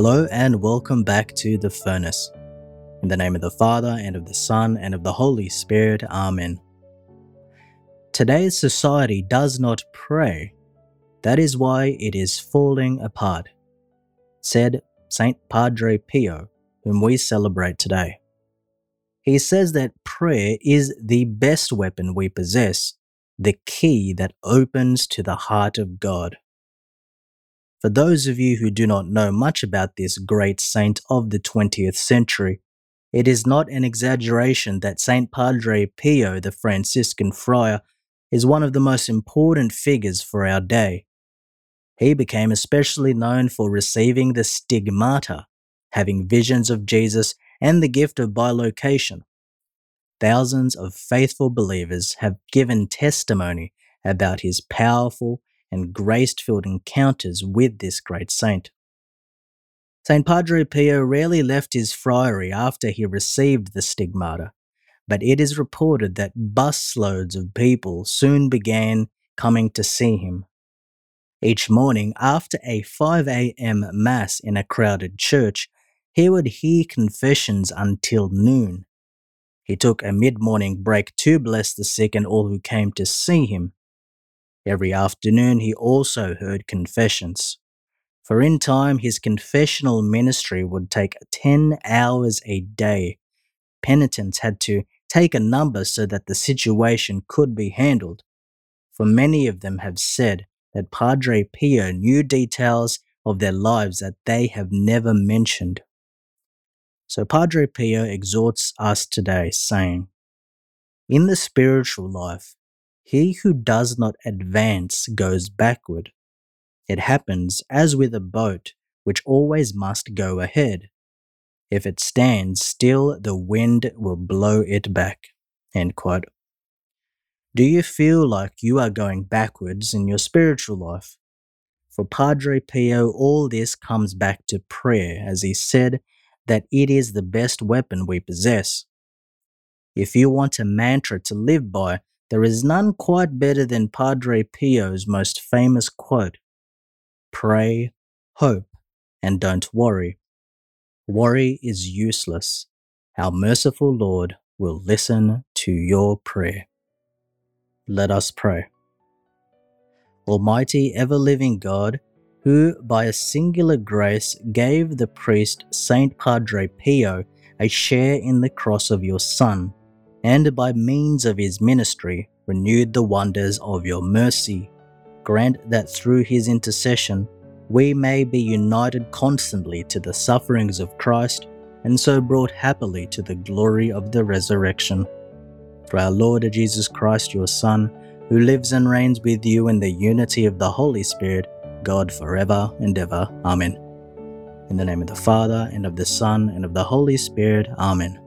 Hello and welcome back to The Furnace. In the name of the Father, and of the Son, and of the Holy Spirit, Amen. Today's society does not pray. That is why it is falling apart, said Saint Padre Pio, whom we celebrate today. He says that prayer is the best weapon we possess, the key that opens to the heart of God. For those of you who do not know much about this great saint of the 20th century, it is not an exaggeration that Saint Padre Pio, the Franciscan friar, is one of the most important figures for our day. He became especially known for receiving the stigmata, having visions of Jesus, and the gift of bilocation. Thousands of faithful believers have given testimony about his powerful and grace filled encounters with this great saint. St. Padre Pio rarely left his friary after he received the stigmata, but it is reported that busloads of people soon began coming to see him. Each morning, after a 5 a.m. Mass in a crowded church, he would hear confessions until noon. He took a mid morning break to bless the sick and all who came to see him. Every afternoon he also heard confessions. For in time his confessional ministry would take 10 hours a day. Penitents had to take a number so that the situation could be handled. For many of them have said that Padre Pio knew details of their lives that they have never mentioned. So Padre Pio exhorts us today, saying, In the spiritual life, he who does not advance goes backward. It happens as with a boat, which always must go ahead. If it stands still, the wind will blow it back. Do you feel like you are going backwards in your spiritual life? For Padre Pio, all this comes back to prayer, as he said that it is the best weapon we possess. If you want a mantra to live by, there is none quite better than Padre Pio's most famous quote Pray, hope, and don't worry. Worry is useless. Our merciful Lord will listen to your prayer. Let us pray. Almighty, ever living God, who by a singular grace gave the priest Saint Padre Pio a share in the cross of your Son and by means of his ministry renewed the wonders of your mercy. Grant that through his intercession we may be united constantly to the sufferings of Christ and so brought happily to the glory of the resurrection. For our Lord Jesus Christ, your Son, who lives and reigns with you in the unity of the Holy Spirit, God forever and ever. Amen. In the name of the Father, and of the Son, and of the Holy Spirit. Amen.